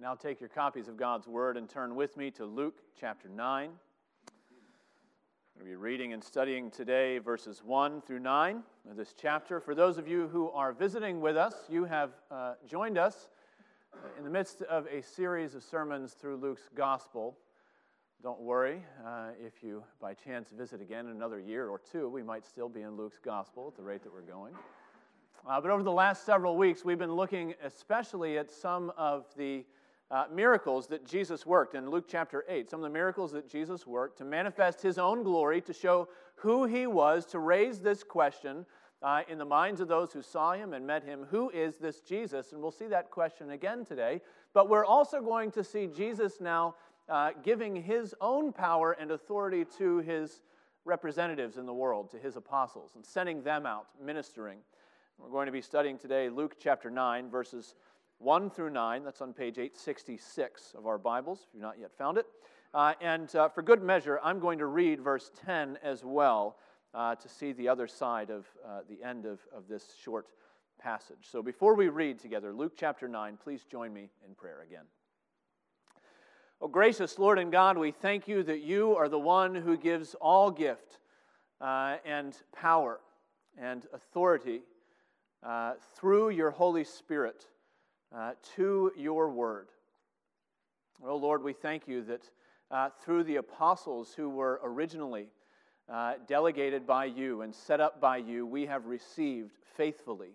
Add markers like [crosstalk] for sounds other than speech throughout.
Now take your copies of God's Word and turn with me to Luke chapter 9. I'm going to be reading and studying today verses 1 through 9 of this chapter. For those of you who are visiting with us, you have uh, joined us in the midst of a series of sermons through Luke's Gospel. Don't worry, uh, if you by chance visit again in another year or two, we might still be in Luke's Gospel at the rate that we're going. Uh, but over the last several weeks, we've been looking especially at some of the uh, miracles that Jesus worked in Luke chapter 8, some of the miracles that Jesus worked to manifest his own glory, to show who he was, to raise this question uh, in the minds of those who saw him and met him who is this Jesus? And we'll see that question again today. But we're also going to see Jesus now uh, giving his own power and authority to his representatives in the world, to his apostles, and sending them out ministering. We're going to be studying today Luke chapter 9, verses 1 through 9. That's on page 866 of our Bibles, if you've not yet found it. Uh, and uh, for good measure, I'm going to read verse 10 as well uh, to see the other side of uh, the end of, of this short passage. So before we read together Luke chapter 9, please join me in prayer again. Oh, gracious Lord and God, we thank you that you are the one who gives all gift uh, and power and authority uh, through your Holy Spirit uh, to your word. Oh Lord, we thank you that uh, through the apostles who were originally uh, delegated by you and set up by you, we have received faithfully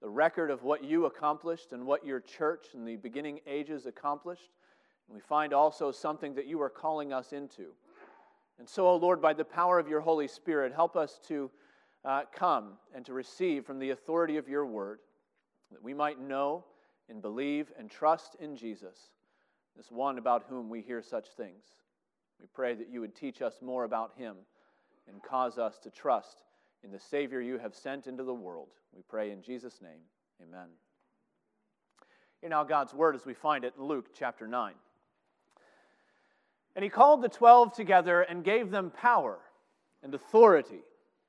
the record of what you accomplished and what your church in the beginning ages accomplished. And we find also something that you are calling us into. And so, oh Lord, by the power of your Holy Spirit, help us to uh, come and to receive from the authority of your word, that we might know and believe and trust in Jesus, this one about whom we hear such things. We pray that you would teach us more about him and cause us to trust in the Savior you have sent into the world. We pray in Jesus' name. Amen. Here now God's word as we find it in Luke chapter 9. And he called the twelve together and gave them power and authority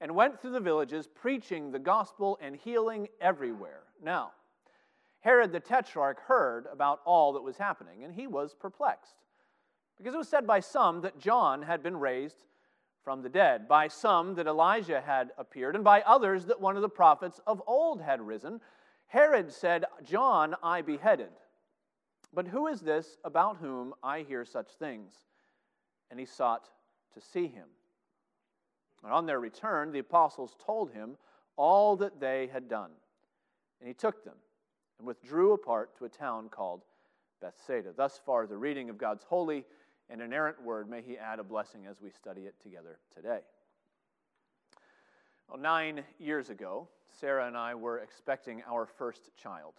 and went through the villages, preaching the gospel and healing everywhere. Now, Herod the Tetrarch heard about all that was happening, and he was perplexed, because it was said by some that John had been raised from the dead, by some that Elijah had appeared, and by others that one of the prophets of old had risen. Herod said, John I beheaded. But who is this about whom I hear such things? And he sought to see him. And on their return, the apostles told him all that they had done. And he took them and withdrew apart to a town called Bethsaida. Thus far, the reading of God's holy and inerrant word. May he add a blessing as we study it together today. Well, nine years ago, Sarah and I were expecting our first child.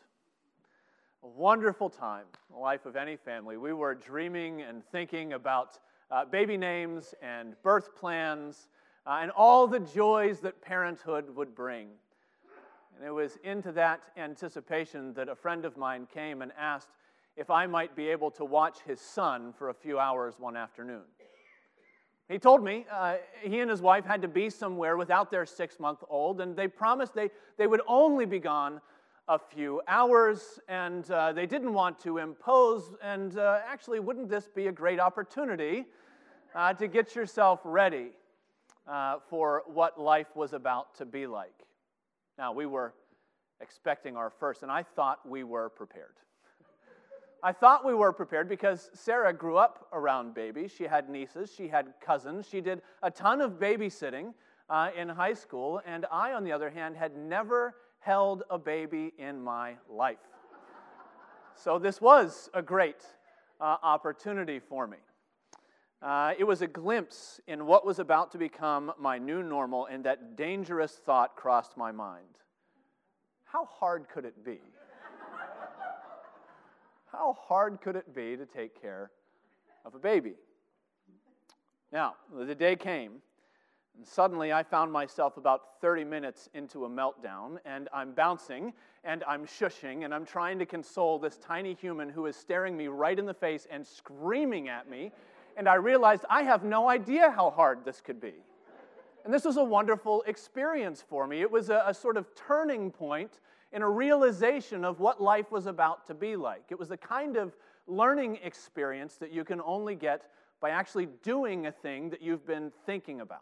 A wonderful time in the life of any family. We were dreaming and thinking about uh, baby names and birth plans uh, and all the joys that parenthood would bring. And it was into that anticipation that a friend of mine came and asked if I might be able to watch his son for a few hours one afternoon. He told me uh, he and his wife had to be somewhere without their six month old, and they promised they, they would only be gone a few hours, and uh, they didn't want to impose. And uh, actually, wouldn't this be a great opportunity uh, to get yourself ready? Uh, for what life was about to be like. Now, we were expecting our first, and I thought we were prepared. [laughs] I thought we were prepared because Sarah grew up around babies. She had nieces, she had cousins, she did a ton of babysitting uh, in high school, and I, on the other hand, had never held a baby in my life. [laughs] So this was a great uh, opportunity for me. Uh, it was a glimpse in what was about to become my new normal, and that dangerous thought crossed my mind. How hard could it be? How hard could it be to take care of a baby. Now, the day came, and suddenly I found myself about 30 minutes into a meltdown, and I'm bouncing, and I'm shushing, and I'm trying to console this tiny human who is staring me right in the face and screaming at me. And I realized I have no idea how hard this could be. And this was a wonderful experience for me. It was a, a sort of turning point in a realization of what life was about to be like. It was the kind of learning experience that you can only get by actually doing a thing that you've been thinking about.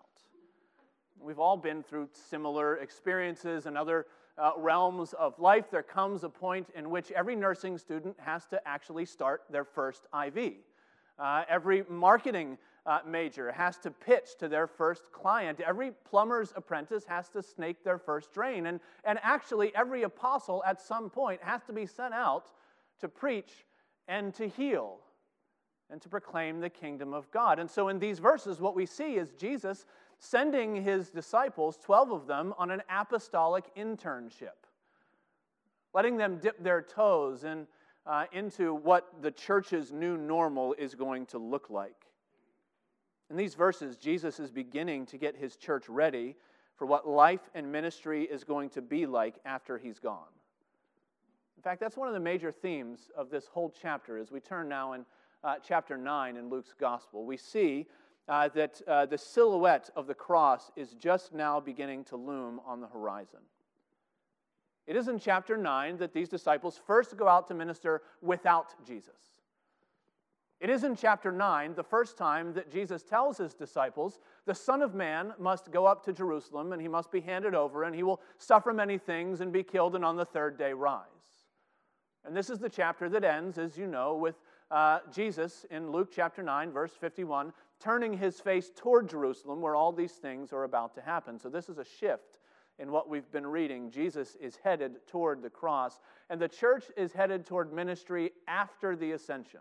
We've all been through similar experiences in other uh, realms of life. There comes a point in which every nursing student has to actually start their first IV. Uh, every marketing uh, major has to pitch to their first client. Every plumber's apprentice has to snake their first drain. And, and actually, every apostle at some point has to be sent out to preach and to heal and to proclaim the kingdom of God. And so, in these verses, what we see is Jesus sending his disciples, 12 of them, on an apostolic internship, letting them dip their toes in, uh, into what the church's new normal is going to look like. In these verses, Jesus is beginning to get his church ready for what life and ministry is going to be like after he's gone. In fact, that's one of the major themes of this whole chapter as we turn now in uh, chapter 9 in Luke's gospel. We see uh, that uh, the silhouette of the cross is just now beginning to loom on the horizon. It is in chapter 9 that these disciples first go out to minister without Jesus. It is in chapter 9, the first time that Jesus tells his disciples, the Son of Man must go up to Jerusalem and he must be handed over and he will suffer many things and be killed and on the third day rise. And this is the chapter that ends, as you know, with uh, Jesus in Luke chapter 9, verse 51, turning his face toward Jerusalem where all these things are about to happen. So this is a shift in what we've been reading. Jesus is headed toward the cross, and the church is headed toward ministry after the ascension.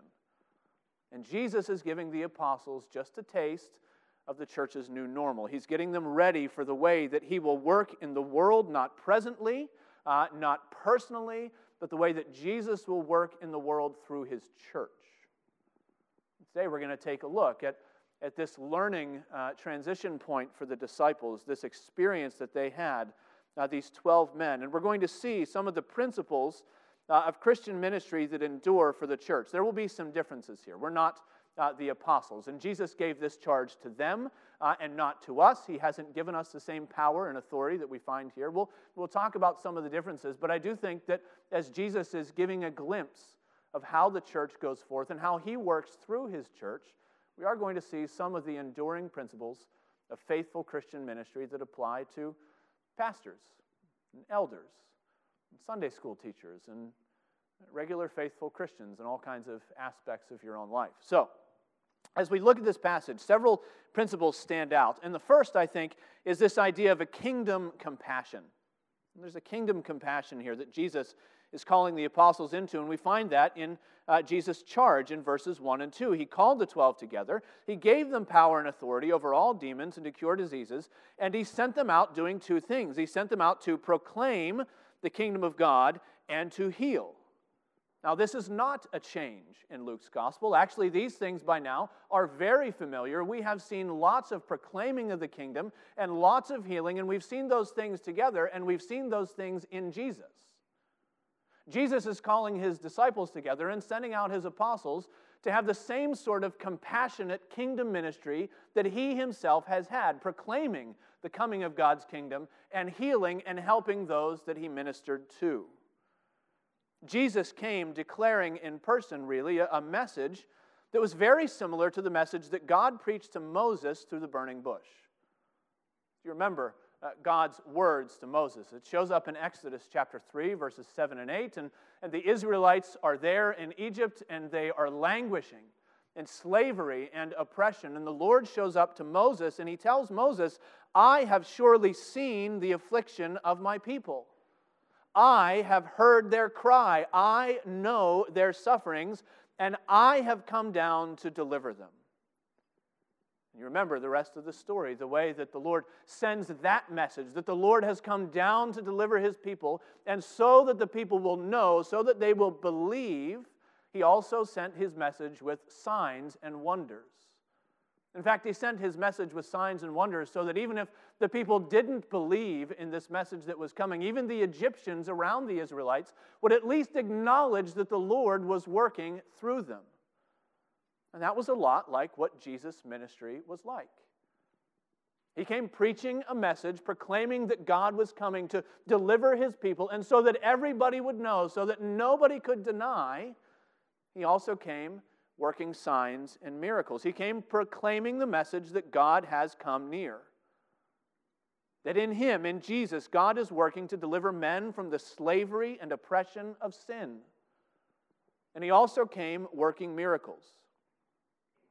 And Jesus is giving the apostles just a taste of the church's new normal. He's getting them ready for the way that he will work in the world, not presently, uh, not personally, but the way that Jesus will work in the world through his church. Today we're going to take a look at, at this learning uh, transition point for the disciples, this experience that they had, uh, these 12 men. And we're going to see some of the principles uh, of Christian ministry that endure for the church. There will be some differences here. We're not uh, the apostles, and Jesus gave this charge to them uh, and not to us. He hasn't given us the same power and authority that we find here. We'll, we'll talk about some of the differences, but I do think that as Jesus is giving a glimpse of how the church goes forth and how he works through his church, we are going to see some of the enduring principles of faithful Christian ministry that apply to pastors and elders and Sunday school teachers and regular faithful Christians and all kinds of aspects of your own life. So, as we look at this passage, several principles stand out. And the first, I think, is this idea of a kingdom compassion. And there's a kingdom compassion here that Jesus is calling the apostles into, and we find that in uh, Jesus' charge in verses 1 and 2. He called the 12 together, he gave them power and authority over all demons and to cure diseases, and he sent them out doing two things. He sent them out to proclaim the kingdom of God and to heal. Now, this is not a change in Luke's gospel. Actually, these things by now are very familiar. We have seen lots of proclaiming of the kingdom and lots of healing, and we've seen those things together, and we've seen those things in Jesus. Jesus is calling his disciples together and sending out his apostles to have the same sort of compassionate kingdom ministry that he himself has had, proclaiming the coming of God's kingdom and healing and helping those that he ministered to. Jesus came declaring in person, really, a, message that was very similar to the message that God preached to Moses through the burning bush. You remember, uh, God's words to Moses. It shows up in Exodus chapter 3, verses 7 and 8. And, and the Israelites are there in Egypt and they are languishing in slavery and oppression. And the Lord shows up to Moses and he tells Moses, I have surely seen the affliction of my people. I have heard their cry. I know their sufferings, and I have come down to deliver them. You remember the rest of the story, the way that the Lord sends that message, that the Lord has come down to deliver his people, and so that the people will know, so that they will believe, he also sent his message with signs and wonders. In fact, he sent his message with signs and wonders so that even if the people didn't believe in this message that was coming, even the Egyptians around the Israelites would at least acknowledge that the Lord was working through them. And that was a lot like what Jesus' ministry was like. He came preaching a message, proclaiming that God was coming to deliver his people, and so that everybody would know, so that nobody could deny, he also came working signs and miracles. He came proclaiming the message that God has come near. That in Him, in Jesus, God is working to deliver men from the slavery and oppression of sin. And He also came working miracles.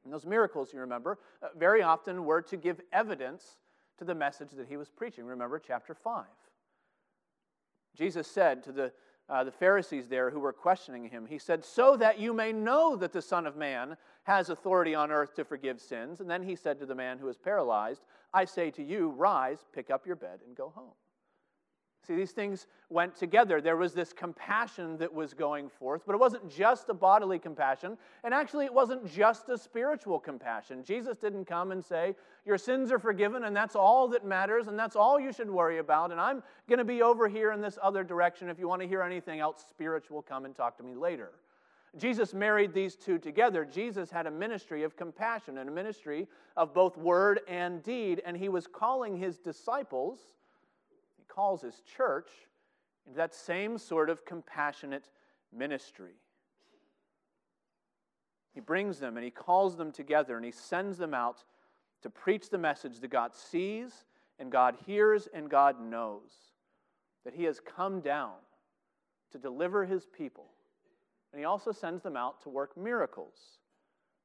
And those miracles, you remember, uh, very often were to give evidence to the message that He was preaching. Remember chapter 5. Jesus said to the uh, the Pharisees there who were questioning him. He said, So that you may know that the Son of Man has authority on earth to forgive sins. And then he said to the man who was paralyzed, I say to you, rise, pick up your bed, and go home. See, these things went together. There was this compassion that was going forth, but it wasn't just a bodily compassion, and actually, it wasn't just a spiritual compassion. Jesus didn't come and say, Your sins are forgiven, and that's all that matters, and that's all you should worry about, and I'm going to be over here in this other direction. If you want to hear anything else spiritual, come and talk to me later. Jesus married these two together. Jesus had a ministry of compassion and a ministry of both word and deed, and he was calling his disciples calls his church into that same sort of compassionate ministry. He brings them and he calls them together and he sends them out to preach the message that God sees and God hears and God knows. That he has come down to deliver his people. And he also sends them out to work miracles.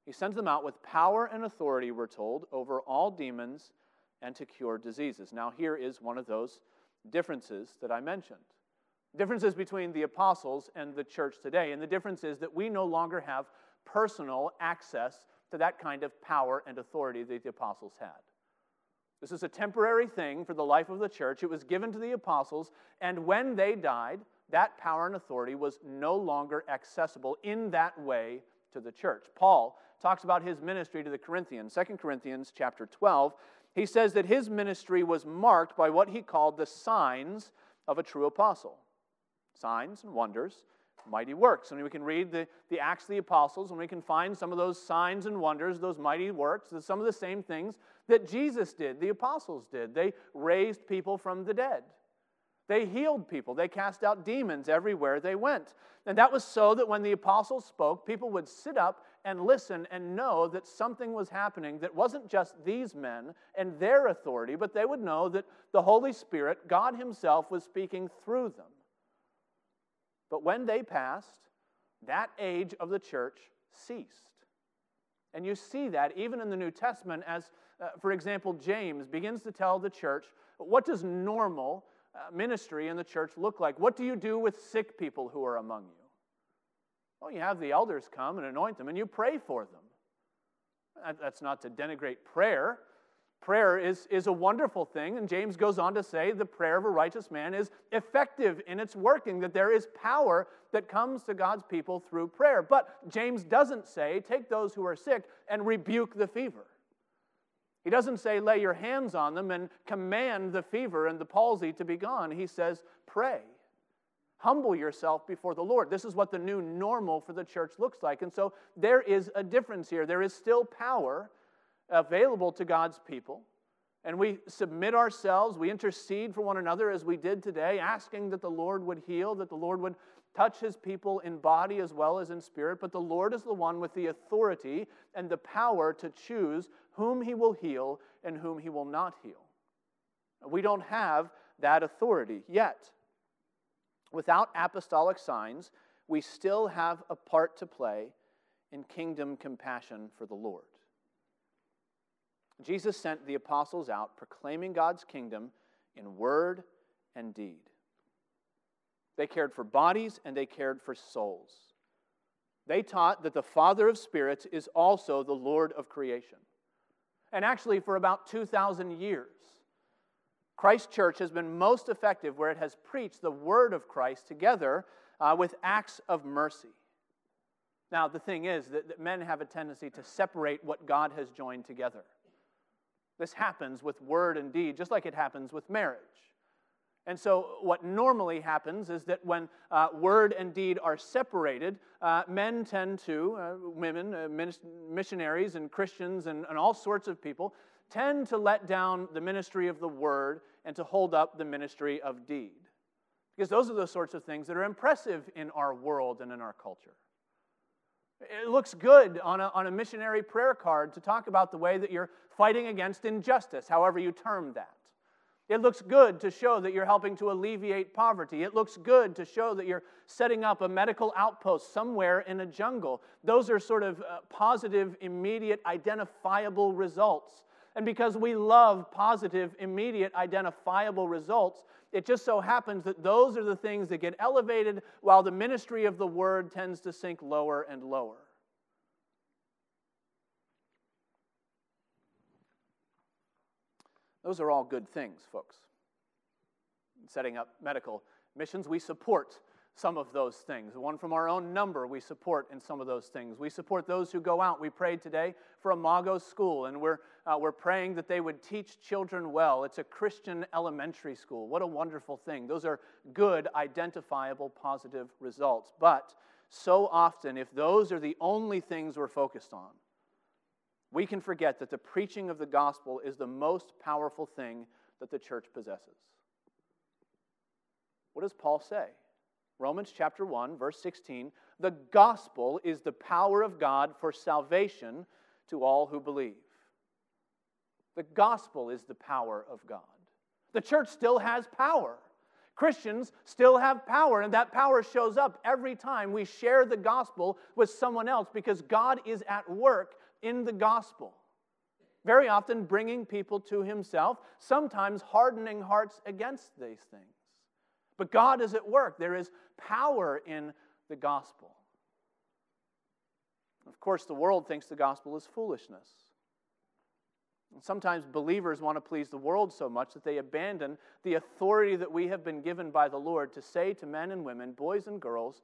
He sends them out with power and authority, we're told, over all demons and to cure diseases. Now, here is one of those differences that I mentioned. Differences between the apostles and the church today. And the difference is that we no longer have personal access to that kind of power and authority that the apostles had. This is a temporary thing for the life of the church. It was given to the apostles, and when they died, that power and authority was no longer accessible in that way to the church. Paul talks about his ministry to the Corinthians, 2 Corinthians chapter 12, he says that his ministry was marked by what he called the signs of a true apostle signs and wonders, mighty works. And we can read the, the Acts of the Apostles, and we can find some of those signs and wonders, those mighty works, some of the same things that Jesus did, the apostles did. They raised people from the dead. They healed people. They cast out demons everywhere they went. And that was so that when the apostles spoke, people would sit up and listen and know that something was happening that wasn't just these men and their authority, but they would know that the Holy Spirit, God Himself, was speaking through them. But when they passed, that age of the church ceased. And you see that even in the New Testament, as, uh, for example, James begins to tell the church what does normal uh, ministry in the church look like? What do you do with sick people who are among you? Well, you have the elders come and anoint them, and you pray for them. That's not to denigrate prayer. Prayer is, is a wonderful thing, and James goes on to say the prayer of a righteous man is effective in its working, that there is power that comes to God's people through prayer. But James doesn't say, take those who are sick and rebuke the fever. He doesn't say, lay your hands on them and command the fever and the palsy to be gone. He says, pray. Humble yourself before the Lord. This is what the new normal for the church looks like. And so there is a difference here. There is still power available to God's people. And we submit ourselves, we intercede for one another as we did today, asking that the Lord would heal, that the Lord would touch his people in body as well as in spirit. But the Lord is the one with the authority and the power to choose whom he will heal and whom he will not heal. We don't have that authority yet. Without apostolic signs, we still have a part to play in kingdom compassion for the Lord. Jesus sent the apostles out proclaiming God's kingdom in word and deed. They cared for bodies and they cared for souls. They taught that the Father of spirits is also the Lord of creation. And actually, for about 2,000 years, Christ Church has been most effective where it has preached the word of Christ together uh, with acts of mercy. Now, the thing is that, that men have a tendency to separate what God has joined together. This happens with word and deed, just like it happens with marriage. And so, what normally happens is that when uh, word and deed are separated, uh, men tend to, uh, women, uh, missionaries, and Christians, and, and all sorts of people, tend to let down the ministry of the word and to hold up the ministry of deed. Because those are the sorts of things that are impressive in our world and in our culture. It looks good on a, on a missionary prayer card to talk about the way that you're fighting against injustice, however you term that. It looks good to show that you're helping to alleviate poverty. It looks good to show that you're setting up a medical outpost somewhere in a jungle. Those are sort of uh, positive, immediate, identifiable results. And because we love positive, immediate, identifiable results, it just so happens that those are the things that get elevated while the ministry of the word tends to sink lower and lower. Those are all good things, folks. Setting up medical missions, we support some of those things. One from our own number, we support in some of those things. We support those who go out. We prayed today for a Imago School, and we're, uh, we're praying that they would teach children well. It's a Christian elementary school. What a wonderful thing. Those are good, identifiable, positive results. But so often, if those are the only things we're focused on, we can forget that the preaching of the gospel is the most powerful thing that the church possesses. What does Paul say? Romans chapter 1, verse 16 the gospel is the power of God for salvation to all who believe. The gospel is the power of God. The church still has power. Christians still have power, and that power shows up every time we share the gospel with someone else because God is at work in the gospel. Very often bringing people to Himself, sometimes hardening hearts against these things. But God is at work. There is power in the gospel. Of course, the world thinks the gospel is foolishness. And sometimes believers want to please the world so much that they abandon the authority that we have been given by the Lord to say to men and women, boys and girls,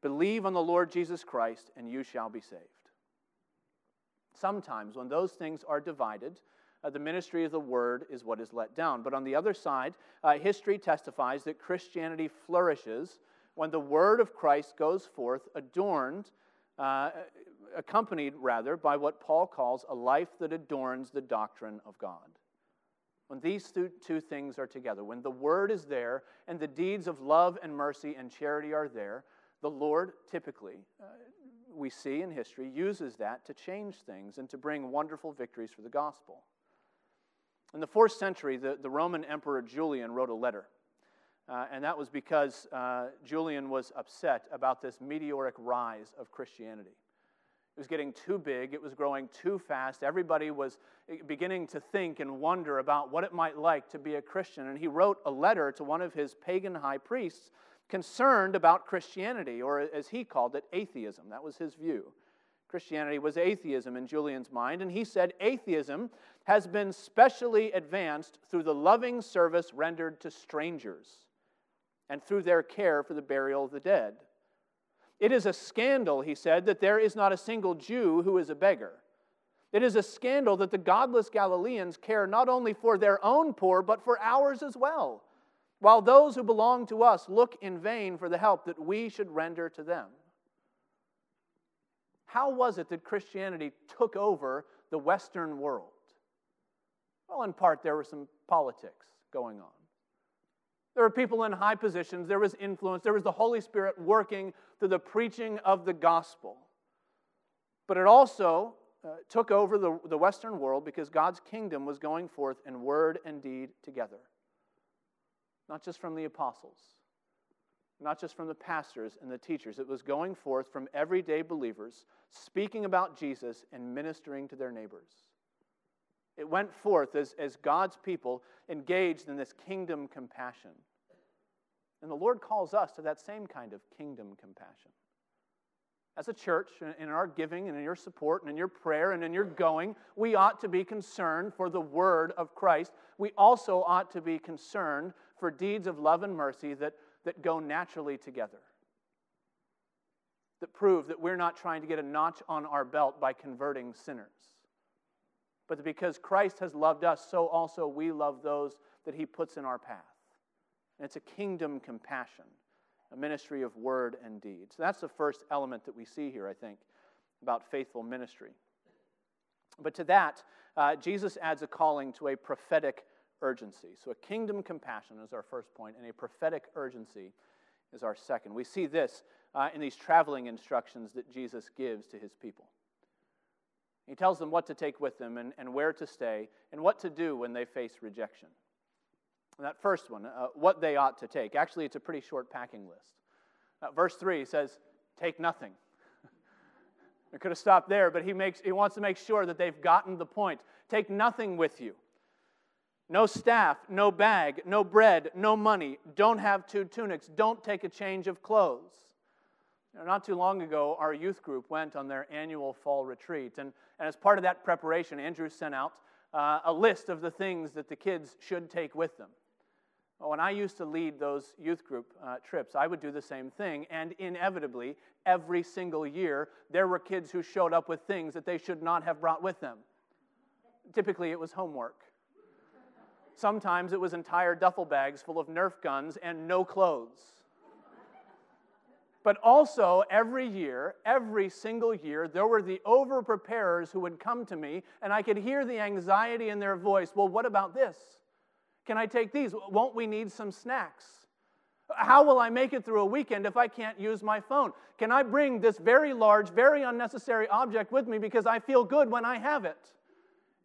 believe on the Lord Jesus Christ and you shall be saved. Sometimes, when those things are divided, uh, the ministry of the word is what is let down. But on the other side, uh, history testifies that Christianity flourishes when the word of Christ goes forth adorned, uh, accompanied rather, by what Paul calls a life that adorns the doctrine of God. When these two things are together, when the word is there and the deeds of love and mercy and charity are there, the Lord typically, uh, we see in history, uses that to change things and to bring wonderful victories for the gospel. In the fourth century, the, the Roman Emperor Julian wrote a letter. Uh, and that was because uh, Julian was upset about this meteoric rise of Christianity. It was getting too big, it was growing too fast. Everybody was eh, beginning to think and wonder about what it might like to be a Christian. And he wrote a letter to one of his pagan high priests concerned about Christianity, or as he called it, atheism. That was his view. Christianity was atheism in Julian's mind, and he said atheism has been specially advanced through the loving service rendered to strangers and through their care for the burial of the dead. It is a scandal, he said, that there is not a single Jew who is a beggar. It is a scandal that the godless Galileans care not only for their own poor, but for ours as well, while those who belong to us look in vain for the help that we should render to them. How was it that Christianity took over the Western world? Well, in part, there was some politics going on. There were people in high positions, there was influence, there was the Holy Spirit working through the preaching of the gospel. But it also uh, took over the, the Western world because God's kingdom was going forth in word and deed together, not just from the apostles not just from the pastors and the teachers. It was going forth from everyday believers, speaking about Jesus and ministering to their neighbors. It went forth as, as God's people engaged in this kingdom compassion. And the Lord calls us to that same kind of kingdom compassion. As a church, in our giving and in your support and in your prayer and in your going, we ought to be concerned for the word of Christ. We also ought to be concerned for deeds of love and mercy that that go naturally together. that prove that we're not trying to get a notch on our belt by converting sinners, but that because Christ has loved us, so also we love those that he puts in our path. And it's a kingdom compassion, a ministry of word and deed. So that's the first element that we see here, I think, about faithful ministry. But to that, uh, Jesus adds a calling to a prophetic urgency. So a kingdom compassion is our first point, and a prophetic urgency is our second. We see this uh, in these traveling instructions that Jesus gives to his people. He tells them what to take with them and, and where to stay and what to do when they face rejection. And that first one, uh, what they ought to take. Actually, it's a pretty short packing list. Uh, verse 3 says, Take nothing. [laughs] I could have stopped there, but he, makes, he wants to make sure that they've gotten the point. Take nothing with you. No staff, no bag, no bread, no money. Don't have two tunics. Don't take a change of clothes. not too long ago, our youth group went on their annual fall retreat. And, and as part of that preparation, Andrew sent out uh, a list of the things that the kids should take with them. When I used to lead those youth group uh, trips, I would do the same thing. And inevitably, every single year, there were kids who showed up with things that they should not have brought with them. Typically, it was homework. Sometimes it was entire duffel bags full of Nerf guns and no clothes. But also, every year, every single year, there were the over preparers who would come to me, and I could hear the anxiety in their voice. Well, what about this? Can I take these? Won't we need some snacks? How will I make it through a weekend if I can't use my phone? Can I bring this very large, very unnecessary object with me because I feel good when I have it?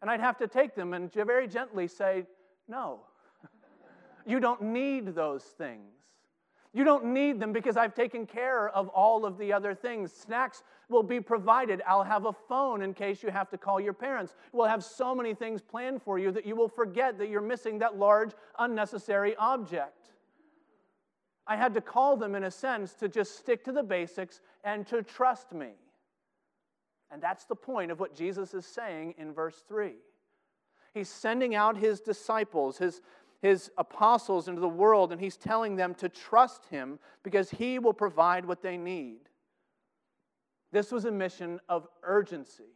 And I'd have to take them and very gently say, No, [laughs] you don't need those things. You don't need them because I've taken care of all of the other things. Snacks will be provided. I'll have a phone in case you have to call your parents. We'll have so many things planned for you that you will forget that you're missing that large, unnecessary object. I had to call them, in a sense, to just stick to the basics and to trust me. And that's the point of what Jesus is saying in verse 3. He's sending out his disciples, his, his apostles into the world, and he's telling them to trust him because he will provide what they need. This was a mission of urgency.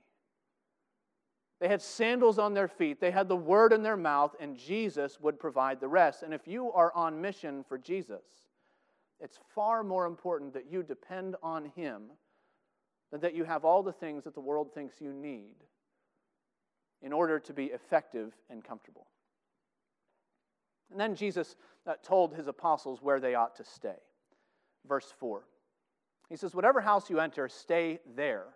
They had sandals on their feet, they had the word in their mouth, and Jesus would provide the rest. And if you are on mission for Jesus, it's far more important that you depend on him than that you have all the things that the world thinks you need in order to be effective and comfortable. And then Jesus uh, told his apostles where they ought to stay. Verse 4. He says, Whatever house you enter, stay there,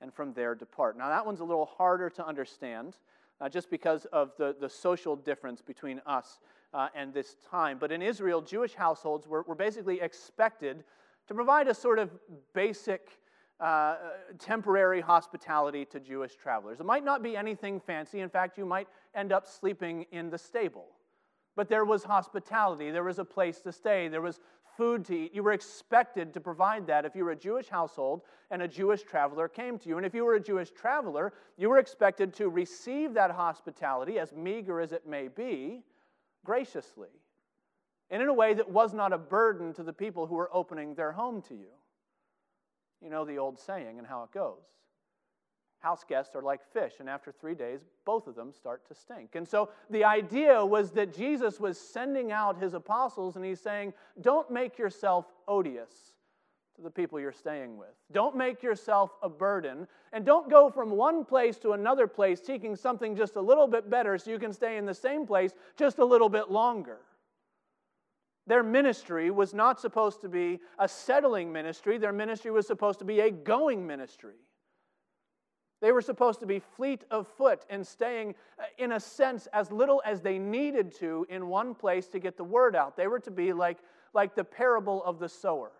and from there depart. Now, that one's a little harder to understand uh, just because of the, the social difference between us uh, and this time. But in Israel, Jewish households were, were basically expected to provide a sort of basic. Uh, temporary hospitality to Jewish travelers. It might not be anything fancy. In fact, you might end up sleeping in the stable. But there was hospitality, there was a place to stay, there was food to eat. You were expected to provide that if you were a Jewish household and a Jewish traveler came to you. And if you were a Jewish traveler, you were expected to receive that hospitality, as meager as it may be, graciously and in a way that was not a burden to the people who were opening their home to you. You know the old saying and how it goes house guests are like fish, and after three days, both of them start to stink. And so the idea was that Jesus was sending out his apostles, and he's saying, Don't make yourself odious to the people you're staying with. Don't make yourself a burden, and don't go from one place to another place seeking something just a little bit better so you can stay in the same place just a little bit longer. Their ministry was not supposed to be a settling ministry, their ministry was supposed to be a going ministry. They were supposed to be fleet of foot and staying, uh, in a sense, as little as they needed to in one place to get the word out. They were to be like, like the parable of the sower,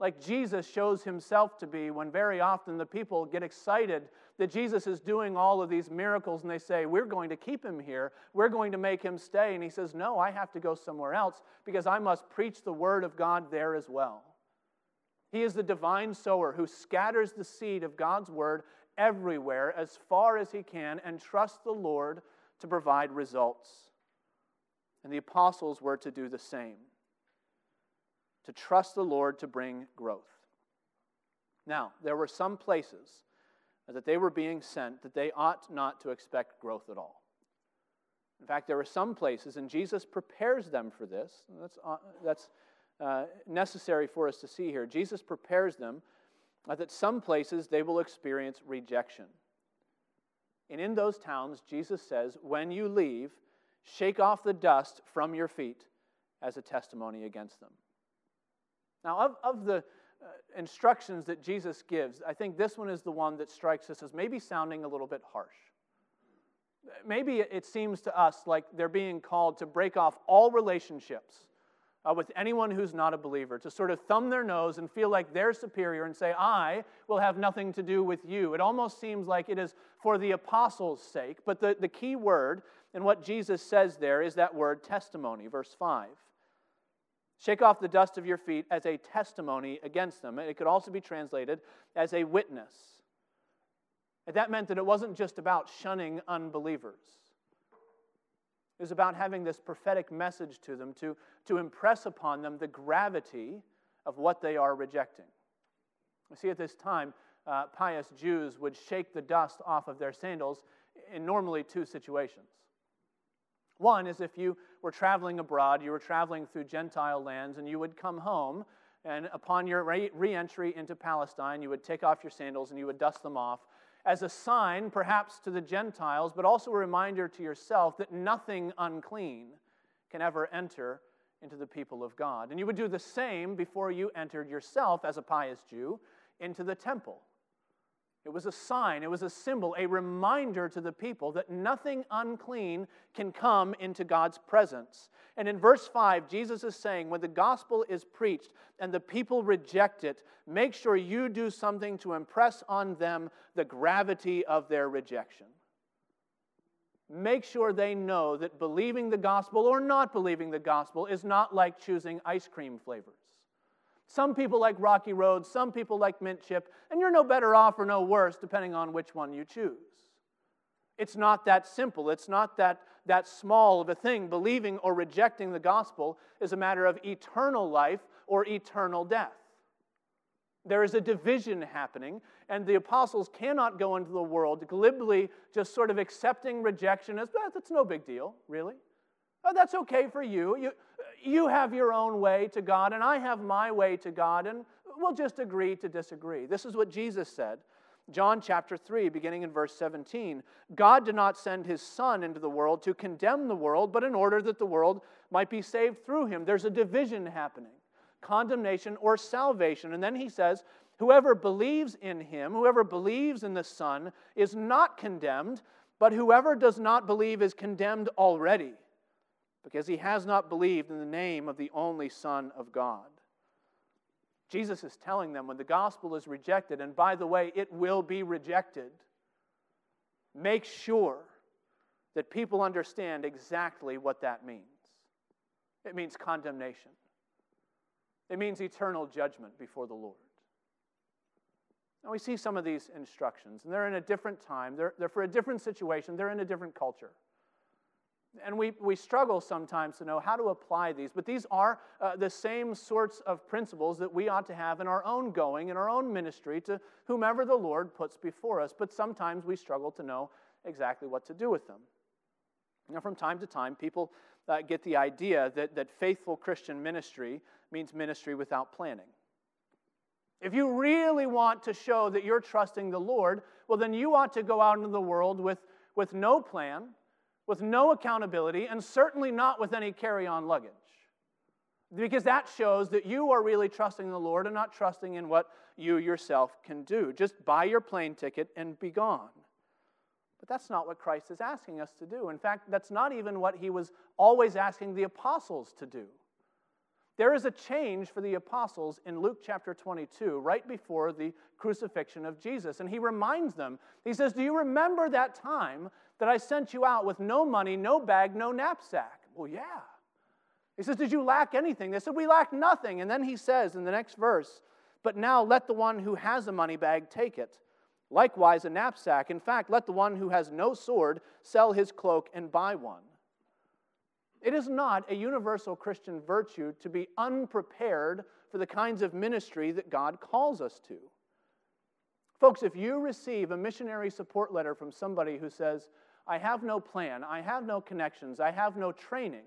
like Jesus shows himself to be when very often the people get excited that Jesus is doing all of these miracles and they say, We're going to keep him here. We're going to make him stay. And he says, No, I have to go somewhere else because I must preach the word of God there as well. He is the divine sower who scatters the seed of God's word everywhere as far as he can and trust the Lord to provide results. And the apostles were to do the same to trust the Lord to bring growth. Now, there were some places that they were being sent that they ought not to expect growth at all. In fact, there are some places, and Jesus prepares them for this. That's, uh, that's uh, necessary for us to see here. Jesus prepares them uh, that some places they will experience rejection. And in those towns, Jesus says, when you leave, shake off the dust from your feet as a testimony against them. Now, of, of the instructions that Jesus gives, I think this one is the one that strikes us as maybe sounding a little bit harsh. Maybe it seems to us like they're being called to break off all relationships uh, with anyone who's not a believer, to sort of thumb their nose and feel like they're superior and say, I will have nothing to do with you. It almost seems like it is for the apostles' sake, but the, the key word in what Jesus says there is that word testimony, verse 5. Shake off the dust of your feet as a testimony against them. It could also be translated as a witness. And that meant that it wasn't just about shunning unbelievers. It was about having this prophetic message to them to, to impress upon them the gravity of what they are rejecting. You see, at this time, uh, pious Jews would shake the dust off of their sandals in normally two situations. One is if you were traveling abroad, you were traveling through Gentile lands, and you would come home, and upon your re entry into Palestine, you would take off your sandals and you would dust them off as a sign, perhaps to the Gentiles, but also a reminder to yourself that nothing unclean can ever enter into the people of God. And you would do the same before you entered yourself as a pious Jew into the temple. It was a sign, it was a symbol, a reminder to the people that nothing unclean can come into God's presence. And in verse 5, Jesus is saying, when the gospel is preached and the people reject it, make sure you do something to impress on them the gravity of their rejection. Make sure they know that believing the gospel or not believing the gospel is not like choosing ice cream flavors. Some people like Rocky Road, some people like Mint Chip, and you're no better off or no worse depending on which one you choose. It's not that simple. It's not that, that small of a thing. Believing or rejecting the gospel is a matter of eternal life or eternal death. There is a division happening, and the apostles cannot go into the world glibly just sort of accepting rejection as, that's no big deal, really. Oh, that's okay for you. you. You have your own way to God, and I have my way to God, and we'll just agree to disagree. This is what Jesus said. John chapter 3, beginning in verse 17. God did not send his Son into the world to condemn the world, but in order that the world might be saved through him. There's a division happening condemnation or salvation. And then he says, Whoever believes in him, whoever believes in the Son, is not condemned, but whoever does not believe is condemned already because he has not believed in the name of the only Son of God. Jesus is telling them when the gospel is rejected, and by the way, it will be rejected, make sure that people understand exactly what that means. It means condemnation, it means eternal judgment before the Lord. Now, we see some of these instructions, and they're in a different time, they're, they're for a different situation, they're in a different culture. And we, we struggle sometimes to know how to apply these, but these are uh, the same sorts of principles that we ought to have in our own going, in our own ministry, to whomever the Lord puts before us. But sometimes we struggle to know exactly what to do with them. Now, from time to time, people uh, get the idea that, that faithful Christian ministry means ministry without planning. If you really want to show that you're trusting the Lord, well, then you ought to go out into the world with, with no plan with no accountability, and certainly not with any carry on luggage. Because that shows that you are really trusting the Lord and not trusting in what you yourself can do. Just buy your plane ticket and be gone. But that's not what Christ is asking us to do. In fact, that's not even what he was always asking the apostles to do. There is a change for the apostles in Luke chapter 22, right before the crucifixion of Jesus. And he reminds them, he says, Do you remember that time that I sent you out with no money, no bag, no knapsack? Well, yeah. He says, Did you lack anything? They said, We lack nothing. And then he says in the next verse, But now let the one who has a money bag take it. Likewise, a knapsack. In fact, let the one who has no sword sell his cloak and buy one. It is not a universal Christian virtue to be unprepared for the kinds of ministry that God calls us to. Folks, if you receive a missionary support letter from somebody who says, I have no plan, I have no connections, I have no training,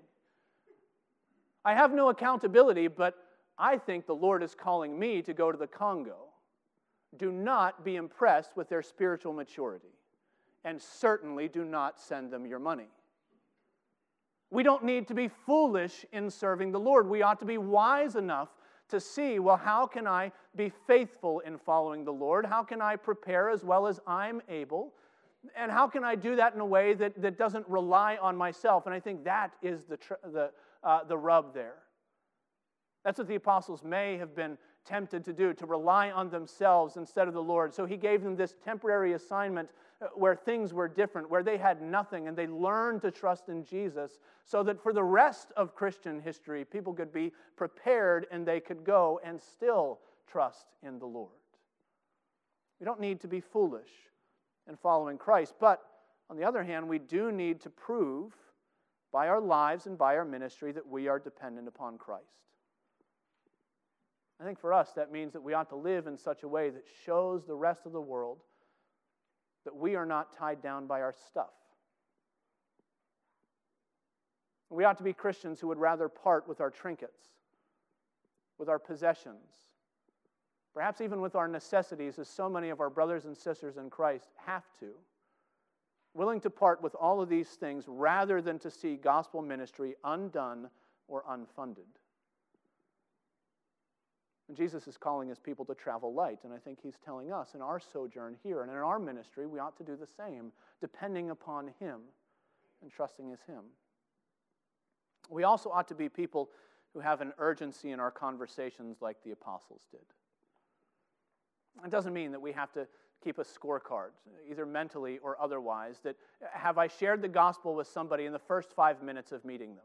I have no accountability, but I think the Lord is calling me to go to the Congo, do not be impressed with their spiritual maturity, and certainly do not send them your money. We don't need to be foolish in serving the Lord. We ought to be wise enough to see, well, how can I be faithful in following the Lord? How can I prepare as well as I'm able? And how can I do that in a way that, that doesn't rely on myself? And I think that is the, the, uh, the rub there. That's what the apostles may have been tempted to do, to rely on themselves instead of the Lord. So he gave them this temporary assignment uh, where things were different, where they had nothing, and they learned to trust in Jesus so that for the rest of Christian history, people could be prepared and they could go and still trust in the Lord. We don't need to be foolish in following Christ, but on the other hand, we do need to prove by our lives and by our ministry that we are dependent upon Christ. I think for us, that means that we ought to live in such a way that shows the rest of the world that we are not tied down by our stuff. We ought to be Christians who would rather part with our trinkets, with our possessions, perhaps even with our necessities, as so many of our brothers and sisters in Christ have to. Willing to part with all of these things rather than to see gospel ministry undone or unfunded. And Jesus is calling his people to travel light, and I think he's telling us in our sojourn here and in our ministry, we ought to do the same, depending upon him and trusting as him. We also ought to be people who have an urgency in our conversations like the apostles did. It doesn't mean that we have to keep a scorecard, either mentally or otherwise, that uh, have I shared the gospel with somebody in the first five minutes of meeting them?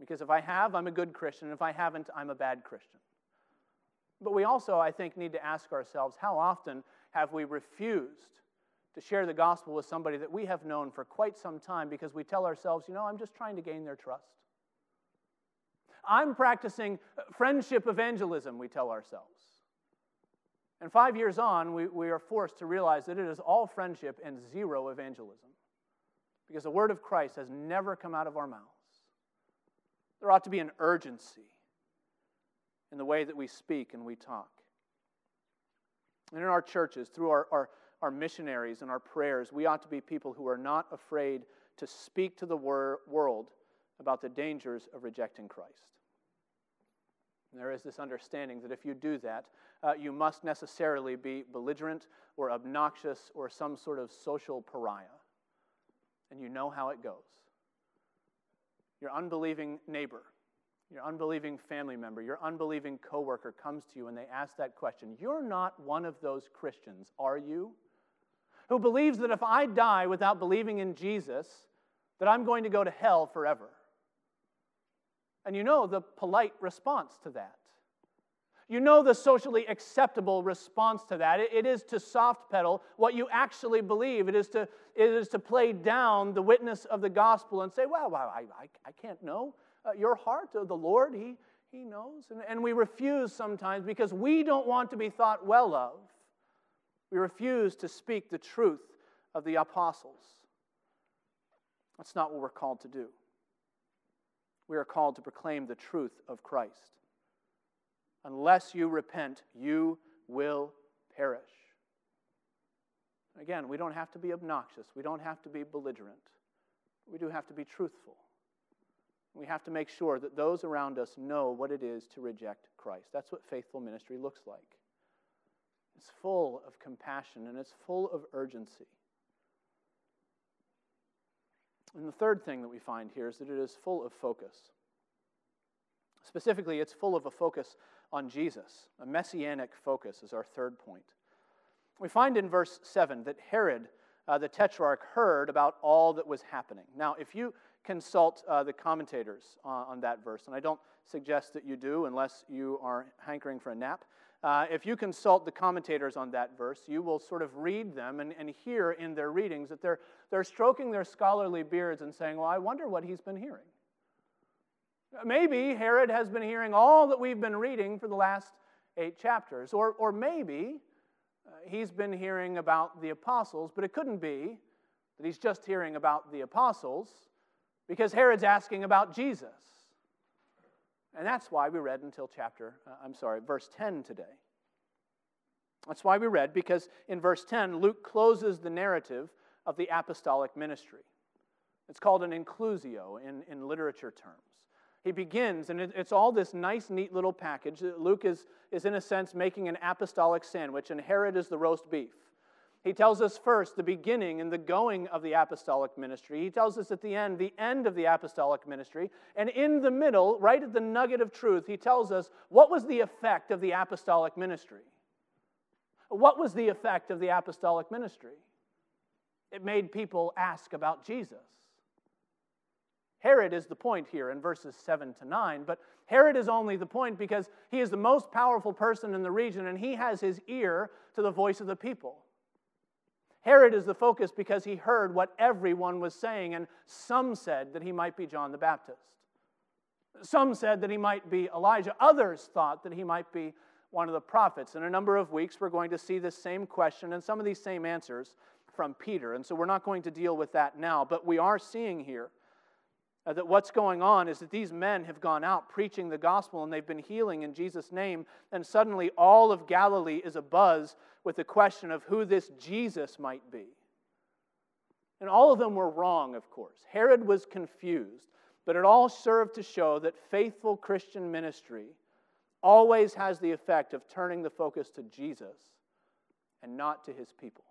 Because if I have, I'm a good Christian. If I haven't, I'm a bad Christian. But we also, I think, need to ask ourselves how often have we refused to share the gospel with somebody that we have known for quite some time because we tell ourselves, you know, I'm just trying to gain their trust? I'm practicing friendship evangelism, we tell ourselves. And five years on, we, we are forced to realize that it is all friendship and zero evangelism because the word of Christ has never come out of our mouths. There ought to be an urgency in the way that we speak and we talk. And in our churches, through our, our, our missionaries and our prayers, we ought to be people who are not afraid to speak to the wor- world about the dangers of rejecting Christ. There is this understanding that if you do that, uh, you must necessarily be belligerent or obnoxious or some sort of social pariah. And you know how it goes. Your unbelieving neighbor your unbelieving family member, your unbelieving coworker comes to you and they ask that question. You're not one of those Christians, are you? Who believes that if I die without believing in Jesus, that I'm going to go to hell forever. And you know the polite response to that. You know the socially acceptable response to that. it is to soft pedal what you actually believe. It is to, it is to play down the witness of the gospel and say, well, I, I, I can't know uh, your heart. Uh, the Lord, He, he knows. And, and we refuse sometimes because we don't want to be thought well of. We refuse to speak the truth of the apostles. That's not what we're called to do. We are called to proclaim the truth of Christ. Unless you repent, you will perish. Again, we don't have to be obnoxious. We don't have to be belligerent. We do have to be truthful. We have to make sure that those around us know what it is to reject Christ. That's what faithful ministry looks like. It's full of compassion and it's full of urgency. And the third thing that we find here is that it is full of focus. Specifically, it's full of a focus on Jesus. A messianic focus is our third point. We find in verse 7 that Herod, uh, the tetrarch, heard about all that was happening. Now, if you consult uh, the commentators uh, on that verse, and I don't suggest that you do unless you are hankering for a nap. Uh, if you consult the commentators on that verse, you will sort of read them and, and hear in their readings that they're, they're stroking their scholarly beards and saying, Well, I wonder what he's been hearing. Maybe Herod has been hearing all that we've been reading for the last eight chapters, or, or maybe uh, he's been hearing about the apostles, but it couldn't be that he's just hearing about the apostles because Herod's asking about Jesus. And that's why we read until chapter, uh, I'm sorry, verse 10 today. That's why we read, because in verse 10, Luke closes the narrative of the apostolic ministry. It's called an inclusio in, in literature terms. He begins, and it, it's all this nice, neat little package. Luke is, is, in a sense, making an apostolic sandwich, and Herod is the roast beef. He tells us first the beginning and the going of the apostolic ministry. He tells us at the end the end of the apostolic ministry. And in the middle, right at the nugget of truth, he tells us what was the effect of the apostolic ministry. What was the effect of the apostolic ministry? It made people ask about Jesus. Herod is the point here in verses 7 to 9, but Herod is only the point because he is the most powerful person in the region and he has his ear to the voice of the people. Herod is the focus because he heard what everyone was saying, and some said that he might be John the Baptist. Some said that he might be Elijah. Others thought that he might be one of the prophets. In a number of weeks, we're going to see this same question and some of these same answers from Peter. And so we're not going to deal with that now, but we are seeing here uh, that what's going on is that these men have gone out preaching the gospel and they've been healing in Jesus' name, and suddenly all of Galilee is abuzz with the question of who this Jesus might be. And all of them were wrong, of course. Herod was confused, but it all served to show that faithful Christian ministry always has the effect of turning the focus to Jesus and not to his people.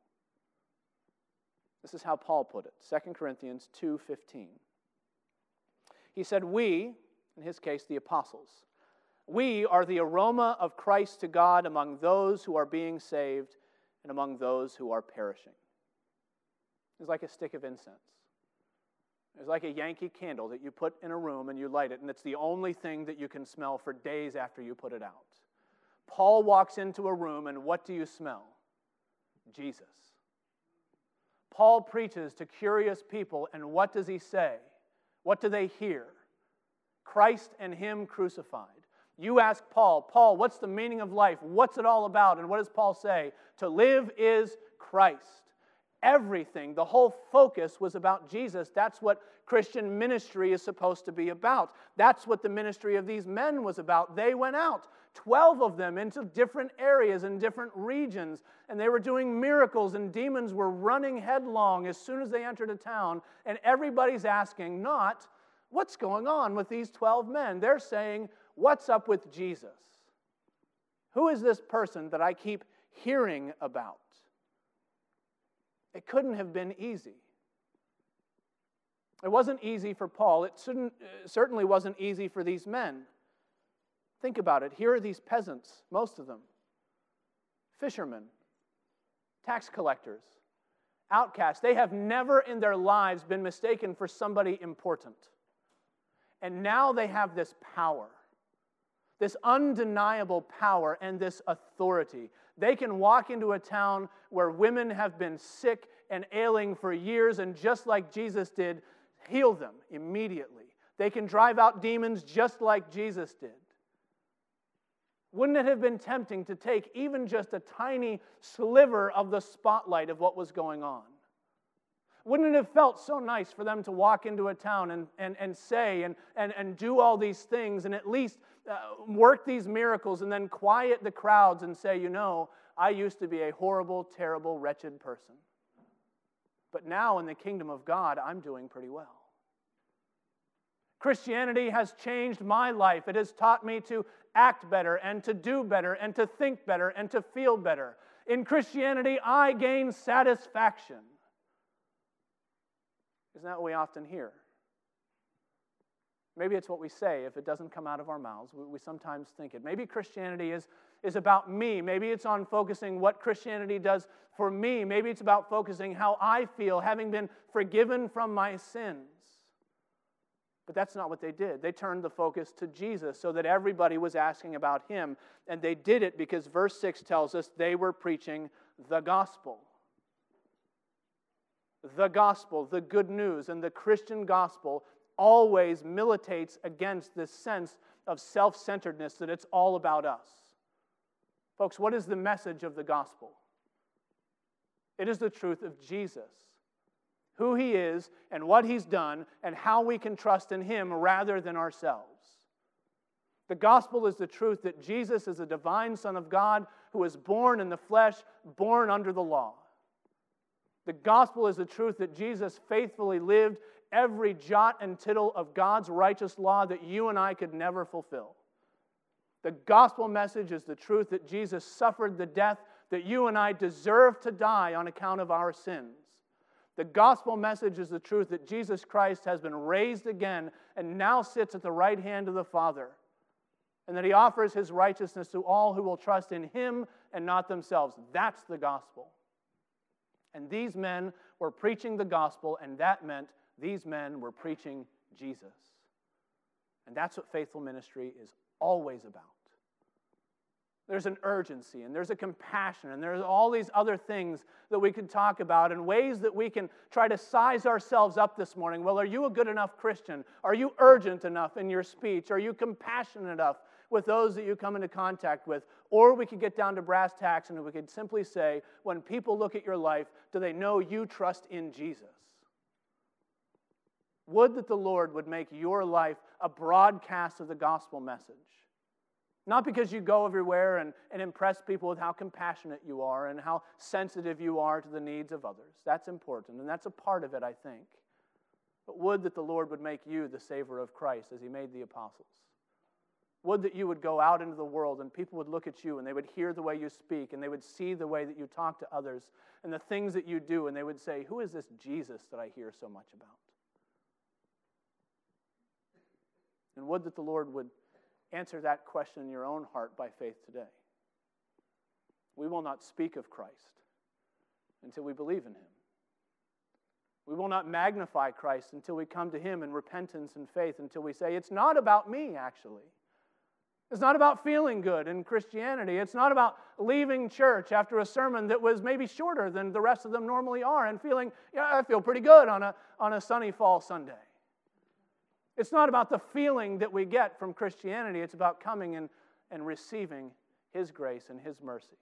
This is how Paul put it 2 Corinthians 2:15. He said, "We, in his case the apostles, we are the aroma of Christ to God among those who are being saved and among those who are perishing." It's like a stick of incense. It's like a Yankee candle that you put in a room and you light it, and it's the only thing that you can smell for days after you put it out. Paul walks into a room, and what do you smell? Jesus. Paul preaches to curious people, and what does he say? What do they hear? Christ and Him crucified. You ask Paul, Paul, what's the meaning of life? What's it all about? And what does Paul say? To live is Christ everything. The whole focus was about Jesus. That's what Christian ministry is supposed to be about. That's what the ministry of these men was about. They went out, 12 of them, into different areas and different regions, and they were doing miracles, and demons were running headlong as soon as they entered a town. And everybody's asking, not, what's going on with these 12 men? They're saying, what's up with Jesus? Who is this person that I keep hearing about? It couldn't have been easy. It wasn't easy for Paul. It uh, certainly wasn't easy for these men. Think about it. Here are these peasants, most of them fishermen, tax collectors, outcasts. They have never in their lives been mistaken for somebody important. And now they have this power, this undeniable power and this authority. They can walk into a town where women have been sick and ailing for years, and just like Jesus did, heal them immediately. They can drive out demons just like Jesus did. Wouldn't it have been tempting to take even just a tiny sliver of the spotlight of what was going on? Wouldn't it have felt so nice for them to walk into a town and, and, and say and, and, and do all these things and at least uh, work these miracles and then quiet the crowds and say, you know, I used to be a horrible, terrible, wretched person. But now in the kingdom of God, I'm doing pretty well. Christianity has changed my life. It has taught me to act better and to do better and to think better and to feel better. In Christianity, I gain satisfaction. Isn't that what we often hear? Maybe it's what we say if it doesn't come out of our mouths. We, we, sometimes think it. Maybe Christianity is, is about me. Maybe it's on focusing what Christianity does for me. Maybe it's about focusing how I feel, having been forgiven from my sins. But that's not what they did. They turned the focus to Jesus so that everybody was asking about him. And they did it because verse 6 tells us they were preaching the gospel. The gospel, the good news, and the Christian gospel always militates against this sense of self centeredness that it's all about us. Folks, what is the message of the gospel? It is the truth of Jesus, who he is and what he's done, and how we can trust in him rather than ourselves. The gospel is the truth that Jesus is a divine Son of God who was born in the flesh, born under the law. The gospel is the truth that Jesus faithfully lived every jot and tittle of God's righteous law that you and I could never fulfill. The gospel message is the truth that Jesus suffered the death that you and I deserve to die on account of our sins. The gospel message is the truth that Jesus Christ has been raised again and now sits at the right hand of the Father, and that he offers his righteousness to all who will trust in him and not themselves. That's the gospel. And these men were preaching the gospel, and that meant these men were preaching Jesus. And that's what faithful ministry is always about. There's an urgency and there's a compassion and there's all these other things that we could talk about and ways that we can try to size ourselves up this morning. Well, are you a good enough Christian? Are you urgent enough in your speech? Are you compassionate enough with those that you come into contact with? Or we could get down to brass tacks and we could simply say, when people look at your life, do they know you trust in Jesus? Would that the Lord would make your life a broadcast of the gospel message. Not because you go everywhere and, and impress people with how compassionate you are and how sensitive you are to the needs of others. That's important, and that's a part of it, I think. But would that the Lord would make you the savor of Christ as he made the apostles. Would that you would go out into the world and people would look at you and they would hear the way you speak and they would see the way that you talk to others and the things that you do and they would say, Who is this Jesus that I hear so much about? And would that the Lord would answer that question in your own heart by faith today. We will not speak of Christ until we believe in him. We will not magnify Christ until we come to him in repentance and faith, until we say, It's not about me, actually. It's not about feeling good in Christianity. It's not about leaving church after a sermon that was maybe shorter than the rest of them normally are and feeling, yeah, I feel pretty good on a, on a sunny fall Sunday. It's not about the feeling that we get from Christianity, it's about coming and, and receiving His grace and His mercy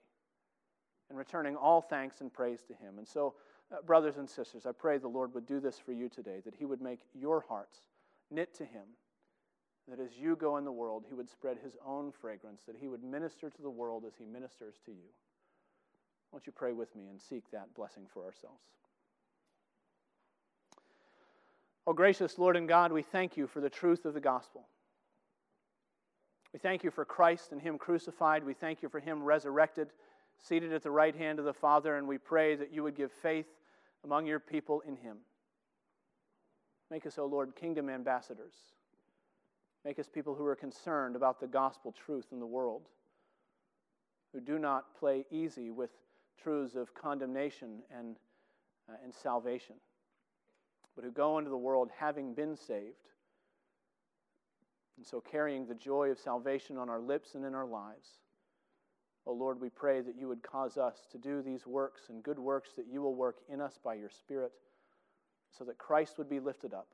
and returning all thanks and praise to Him. And so, uh, brothers and sisters, I pray the Lord would do this for you today, that He would make your hearts knit to Him, that as you go in the world, He would spread His own fragrance, that He would minister to the world as He ministers to you. Won't you pray with me and seek that blessing for ourselves? Oh, gracious Lord and God, we thank you for the truth of the gospel. We thank you for Christ and Him crucified. We thank you for Him resurrected, seated at the right hand of the Father, and we pray that you would give faith among your people in Him. Make us, O oh Lord, kingdom ambassadors. Make us people who are concerned about the gospel truth in the world, who do not play easy with truths of condemnation and, uh, and salvation but who go into the world having been saved. And so carrying the joy of salvation on our lips and in our lives. Oh Lord, we pray that you would cause us to do these works and good works that you will work in us by your Spirit, so that Christ would be lifted up.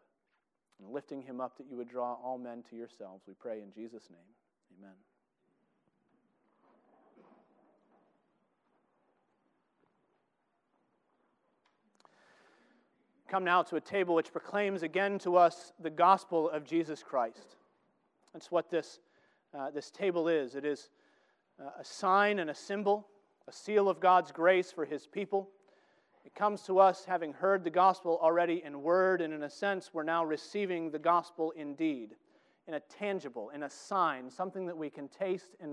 And lifting him up, that you would draw all men to yourselves. We pray in Jesus' name. Amen. Come now to a table which proclaims again to us the gospel of Jesus Christ. That's what this, uh, this table is. It is uh, a sign and a symbol, a seal of God's grace for his people. It comes to us having heard the gospel already in word, and in a sense, we're now receiving the gospel indeed, in a tangible, in a sign, something that we can taste and